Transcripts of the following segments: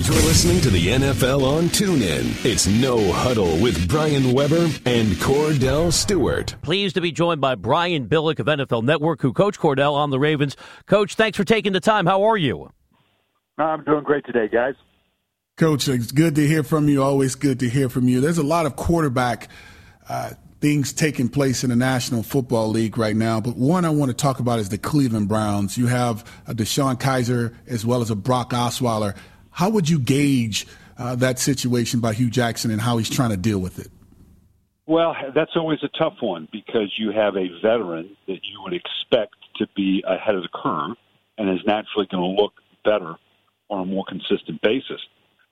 You're listening to the NFL on TuneIn. It's No Huddle with Brian Weber and Kordell Stewart. Pleased to be joined by Brian Billick of NFL Network, who coached Kordell on the Ravens. Coach, thanks for taking the time. How are you? I'm doing great today, guys. Coach, it's good to hear from you. Always good to hear from you. There's a lot of quarterback uh, things taking place in the National Football League right now, but one I want to talk about is the Cleveland Browns. You have a DeShone Kizer as well as a Brock Osweiler. How would you gauge uh, that situation by Hue Jackson and how he's trying to deal with it? Well, that's always a tough one because you have a veteran that you would expect to be ahead of the curve and is naturally going to look better on a more consistent basis.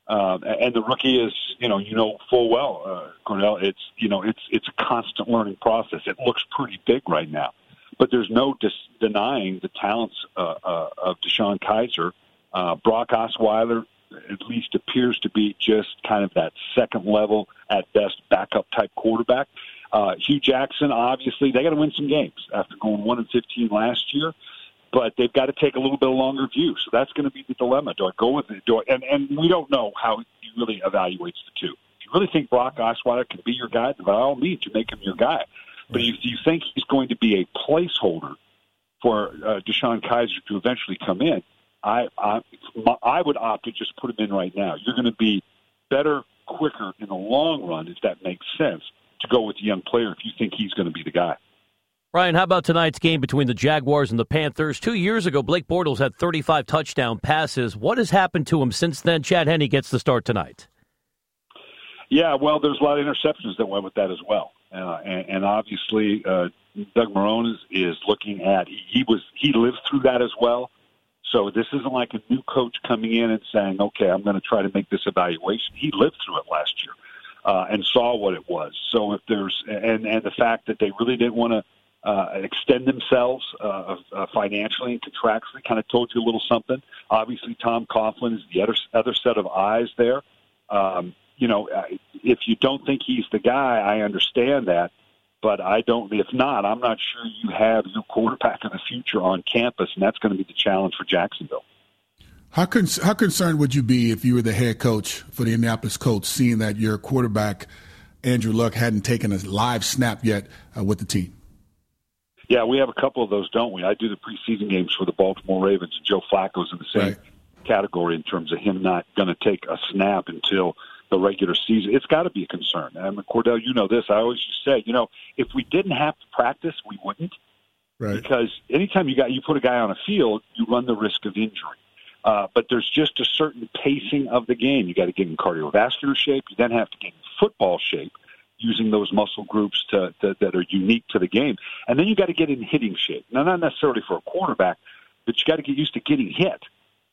Uh, and the rookie is, you know, you know full well, uh, Kordell. It's you know, it's it's a constant learning process. It looks pretty big right now, but there's no dis- denying the talents uh, uh, of DeShone Kizer, uh, Brock Osweiler, at least appears to be just kind of that second level at best backup type quarterback. Uh, Hue Jackson, obviously, they got to win some games after going one and fifteen last year, but they've got to take a little bit longer view. So that's going to be the dilemma. Do I go with it? Do I, and and we don't know how he really evaluates the two. If you really think Brock Osweiler can be your guy, by all means, you make him your guy. But if you think he's going to be a placeholder for uh, DeShone Kizer to eventually come in, I, I I would opt to just put him in right now. You're going to be better, quicker in the long run, if that makes sense, to go with the young player if you think he's going to be the guy. Ryan, how about tonight's game between the Jaguars and the Panthers? Two years ago, Blake Bortles had 35 touchdown passes. What has happened to him since then? Chad Henne gets the start tonight. Yeah, well, there's a lot of interceptions that went with that as well, uh, and, and obviously uh, Doug Marrone is, is looking at he, he was he lived through that as well. So this isn't like a new coach coming in and saying, "Okay, I'm going to try to make this evaluation." He lived through it last year uh, and saw what it was. So if there's and and the fact that they really didn't want to uh, extend themselves uh, uh, financially and contractually kind of told you a little something. Obviously, Tom Coughlin is the other other set of eyes there. Um, you know, if you don't think he's the guy, I understand that but I don't. If not, I'm not sure you have your quarterback of the future on campus, and that's going to be the challenge for Jacksonville. How con- how concerned would you be if you were the head coach for the Indianapolis Colts, seeing that your quarterback Andrew Luck hadn't taken a live snap yet uh, with the team? Yeah, we have a couple of those, don't we? I do the preseason games for the Baltimore Ravens, and Joe Flacco's in the same right. category in terms of him not going to take a snap until the regular season. It's got to be a concern. And Kordell, you know this. I always just say, you know, if we didn't have to practice, we wouldn't. Right. Because anytime you got you put a guy on a field, you run the risk of injury. Uh, but there's just a certain pacing of the game. You got to get in cardiovascular shape. You then have to get in football shape using those muscle groups to, to, that are unique to the game. And then you got to get in hitting shape. Now, not necessarily for a quarterback, but you got to get used to getting hit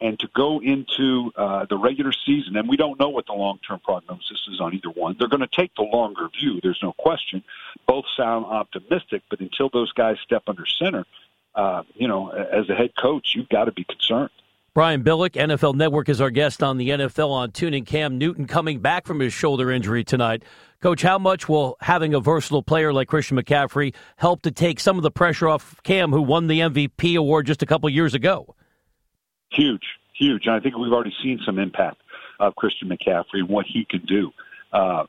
and to go into uh, the regular season, and we don't know what the long term prognosis is on either one. They're going to take the longer view, there's no question. Both sound optimistic, but until those guys step under center, uh, you know, as a head coach, you've got to be concerned. Brian Billick, NFL Network, is our guest on the NFL on TuneIn. Cam Newton coming back from his shoulder injury tonight. Coach, how much will having a versatile player like Christian McCaffrey help to take some of the pressure off Cam, who won the MVP award just a couple years ago? Huge, huge. And I think we've already seen some impact of Christian McCaffrey and what he can do. Uh,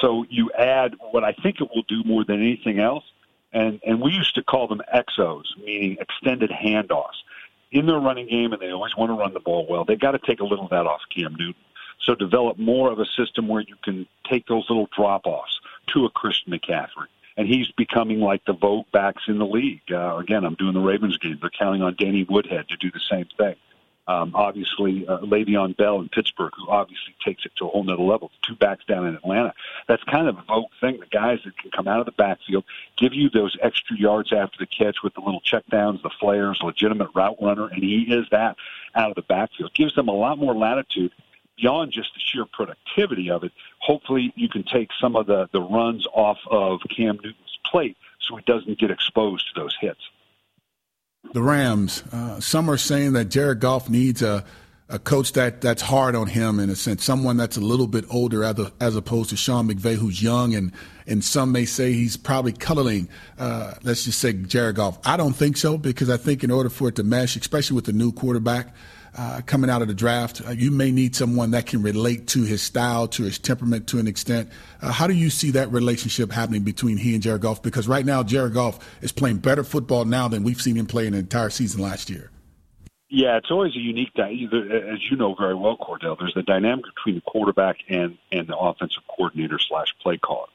so you add what I think it will do more than anything else, and and we used to call them exos, meaning extended handoffs in their running game, and they always want to run the ball well. They've got to take a little of that off Cam Newton. So develop more of a system where you can take those little drop offs to a Christian McCaffrey. And he's becoming like the vote backs in the league. Uh, again, I'm doing the Ravens game. They're counting on Danny Woodhead to do the same thing. Um, obviously, uh, Le'Veon Bell in Pittsburgh, who obviously takes it to a whole nother level. Two backs down in Atlanta. That's kind of a vogue thing. The guys that can come out of the backfield, give you those extra yards after the catch with the little checkdowns, the flares, legitimate route runner, and he is that out of the backfield. Gives them a lot more latitude beyond just the sheer productivity of it. Hopefully, you can take some of the the runs off of Cam Newton's plate so he doesn't get exposed to those hits the Rams. Uh, some are saying that Jared Goff needs a, a coach that, that's hard on him in a sense, someone that's a little bit older as, a, as opposed to Sean McVay, who's young, and, and some may say he's probably coloring, uh, let's just say, Jared Goff. I don't think so because I think in order for it to mesh, especially with the new quarterback, uh, coming out of the draft. Uh, you may need someone that can relate to his style, to his temperament to an extent. Uh, how do you see that relationship happening between he and Jared Goff? Because right now, Jared Goff is playing better football now than we've seen him play an entire season last year. Yeah, it's always a unique, as you know very well, Kordell. There's the dynamic between the quarterback and and the offensive coordinator slash play caller.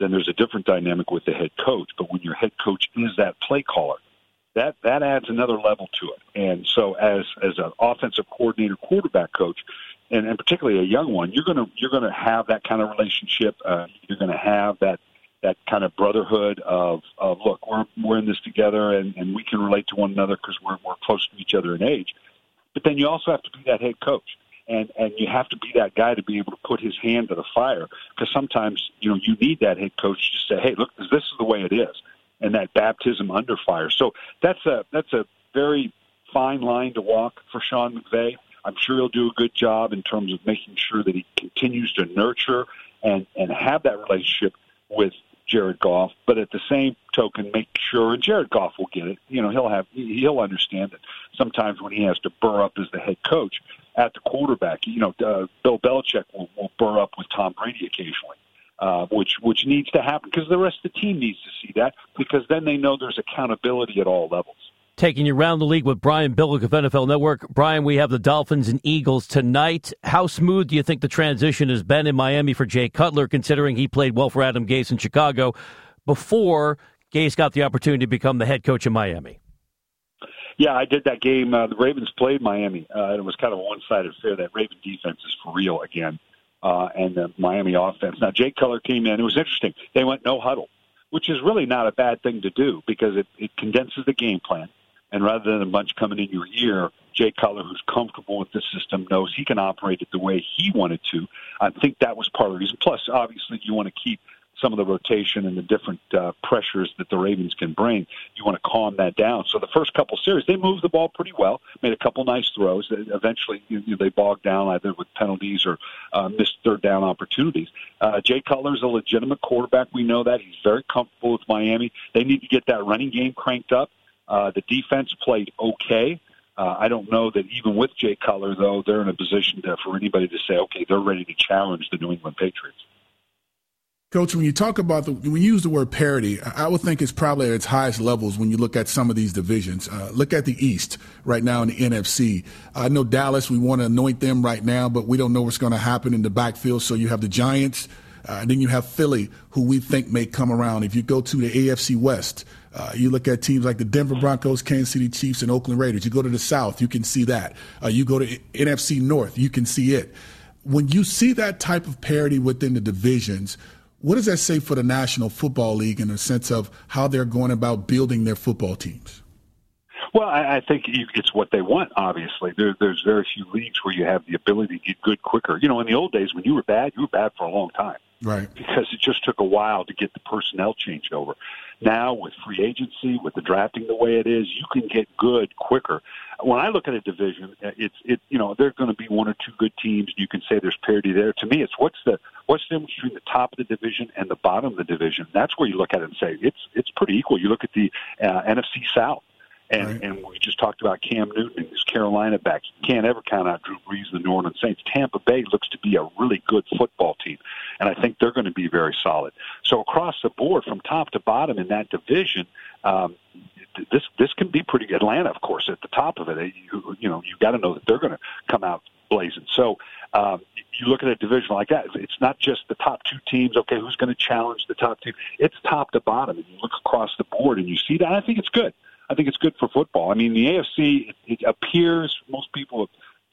Then there's a different dynamic with the head coach. But when your head coach is that play caller, that that adds another level to it. And so, as as an offensive coordinator, quarterback coach, and, and particularly a young one, you're gonna you're gonna have that kind of relationship. Uh, you're gonna have that that kind of brotherhood of, of look, we're we're in this together, and, and we can relate to one another because we're we're close to each other in age. But then you also have to be that head coach and and you have to be that guy to be able to put his hand to the fire because sometimes you know you need that head coach to say hey look this is the way it is and that baptism under fire. So that's a that's a very fine line to walk for Sean McVay. I'm sure he'll do a good job in terms of making sure that he continues to nurture and and have that relationship with Jared Goff, but at the same token, make sure and Jared Goff will get it. You know, he'll have he'll understand that sometimes when he has to burr up as the head coach at the quarterback, you know, uh, Bill Belichick will, will burr up with Tom Brady occasionally uh, which which needs to happen because the rest of the team needs to see that because then they know there's accountability at all levels. Taking you around the league with Brian Billick of NFL Network. Brian, we have the Dolphins and Eagles tonight. How smooth do you think the transition has been in Miami for Jay Cutler, considering he played well for Adam Gase in Chicago before Gase got the opportunity to become the head coach in Miami? Yeah, I did that game. Uh, the Ravens played Miami, uh, and it was kind of a one-sided affair. That Raven defense is for real again uh, and the Miami offense. Now, Jay Cutler came in. It was interesting. They went no huddle, which is really not a bad thing to do because it, it condenses the game plan. And rather than a bunch coming in your ear, Jay Cutler, who's comfortable with the system, knows he can operate it the way he wanted to. I think that was part of the reason. Plus, obviously, you want to keep some of the rotation and the different uh, pressures that the Ravens can bring. You want to calm that down. So the first couple series, they moved the ball pretty well, made a couple nice throws. Eventually, you know, they bogged down either with penalties or uh, missed third down opportunities. Uh, Jay Cutler's a legitimate quarterback. We know that. He's very comfortable with Miami. They need to get that running game cranked up. Uh, the defense played okay. Uh, I don't know that even with Jay Cutler, though, they're in a position to, for anybody to say, okay, they're ready to challenge the New England Patriots. Coach, when you talk about the, when you use the word parity, I would think it's probably at its highest levels when you look at some of these divisions. Uh, look at the East right now in the NFC. I know Dallas, we want to anoint them right now, but we don't know what's going to happen in the backfield. So you have the Giants, uh, and then you have Philly, who we think may come around. If you go to the AFC West, uh, you look at teams like the Denver Broncos, Kansas City Chiefs, and Oakland Raiders. You go to the South, you can see that. Uh, you go to NFC North, you can see it. When you see that type of parity within the divisions, what does that say for the National Football League in the sense of how they're going about building their football teams? Well, I, I think it's what they want. Obviously, there, there's very few leagues where you have the ability to get good quicker. You know, in the old days when you were bad, you were bad for a long time, right? Because it just took a while to get the personnel changed over. Now, with free agency, with the drafting the way it is, you can get good quicker. When I look at a division, it's it you know there's going to be one or two good teams. You can say there's parity there. To me, it's what's the what's the difference between the top of the division and the bottom of the division. That's where you look at it and say it's it's pretty equal. You look at the uh, NFC South. And right. and we just talked about Cam Newton and his Carolina backs. You can't ever count out Drew Brees and the New Orleans Saints. Tampa Bay looks to be a really good football team, and I think they're going to be very solid. So across the board, from top to bottom in that division, um, this this can be pretty. Good. Atlanta, of course, at the top of it. You, you know, you've got to know that they're going to come out blazing. So um, you look at a division like that. It's not just the top two teams. Okay, who's going to challenge the top two? It's top to bottom, and you look across the board and you see that. I think it's good. I think it's good for football. I mean, the AFC it, it appears most people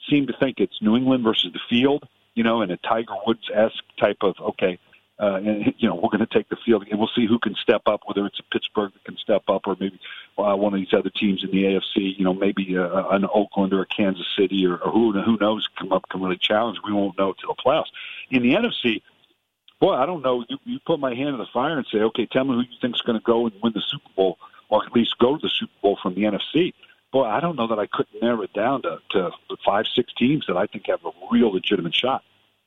seem to think it's New England versus the field, you know, in a Tiger Woods esque type of okay. Uh, and you know we're going to take the field, and we'll see who can step up. Whether it's a Pittsburgh that can step up, or maybe uh, one of these other teams in the AFC. You know, maybe uh, an Oakland or a Kansas City, or, or who who knows come up can really challenge. We won't know till the playoffs. In the NFC, boy, I don't know. You, you put my hand in the fire and say, okay, tell me who you think's going to go and win the Super Bowl or at least go to the Super Bowl from the NFC. Boy, I don't know that I could narrow it down to, to five, six teams that I think have a real legitimate shot.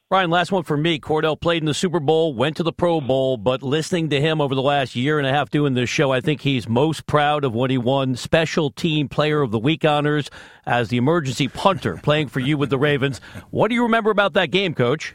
Ryan, last one for me. Kordell played in the Super Bowl, went to the Pro Bowl, but listening to him over the last year and a half doing this show, I think he's most proud of what he won Special Team Player of the Week honors as the emergency punter playing for you with the Ravens. What do you remember about that game, Coach?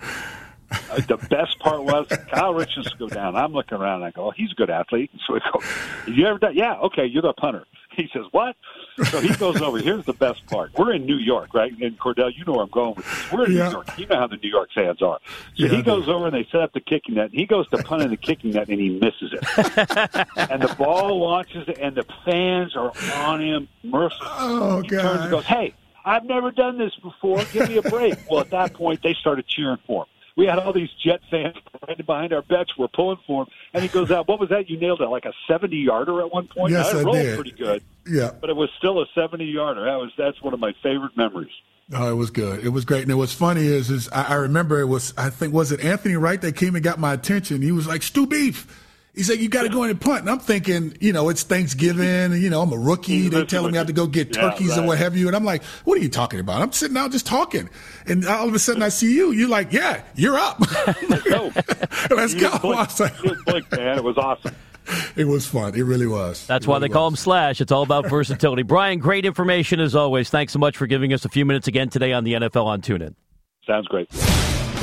Uh, the best part was Kyle Richards go down. I'm looking around. And I go, oh, he's a good athlete. So I go, you ever done? Yeah, okay, you're the punter. He says, what? So he goes over. Here's the best part. We're in New York, right? And Kordell, you know where I'm going with this. We're in yeah. New York. You know how the New York fans are. So yeah, he goes over and they set up the kicking net. He goes to punt in the kicking net and he misses it. and the ball launches and the fans are on him mercilessly. Oh, he God. turns and goes, hey, I've never done this before. Give me a break. well, at that point, they started cheering for him we had all these Jet fans right behind our bets. We're pulling for him, and he goes out. What was that? You nailed it, like a seventy-yarder at one point. Yes, I, rolled did. pretty good. Yeah, but it was still a seventy-yarder. That was that's one of my favorite memories. Oh, it was good. It was great. And what's funny is, is I, I remember it was I think was it Anthony Wright that came and got my attention. He was like, "Stu Beef." He said, "You got to go in and punt." And I'm thinking, you know, it's Thanksgiving. And, you know, I'm a rookie. They're telling me I have to go get turkeys yeah, right. and what have you. And I'm like, "What are you talking about?" I'm sitting out just talking, and all of a sudden I see you. You're like, "Yeah, you're up. Let's go. Let's go." Blink, I was like, blink, man. It was awesome. It was fun. It really was. That's it why really they call him Slash. It's all about versatility. Brian, great information as always. Thanks so much for giving us a few minutes again today on the NFL on TuneIn. Sounds great.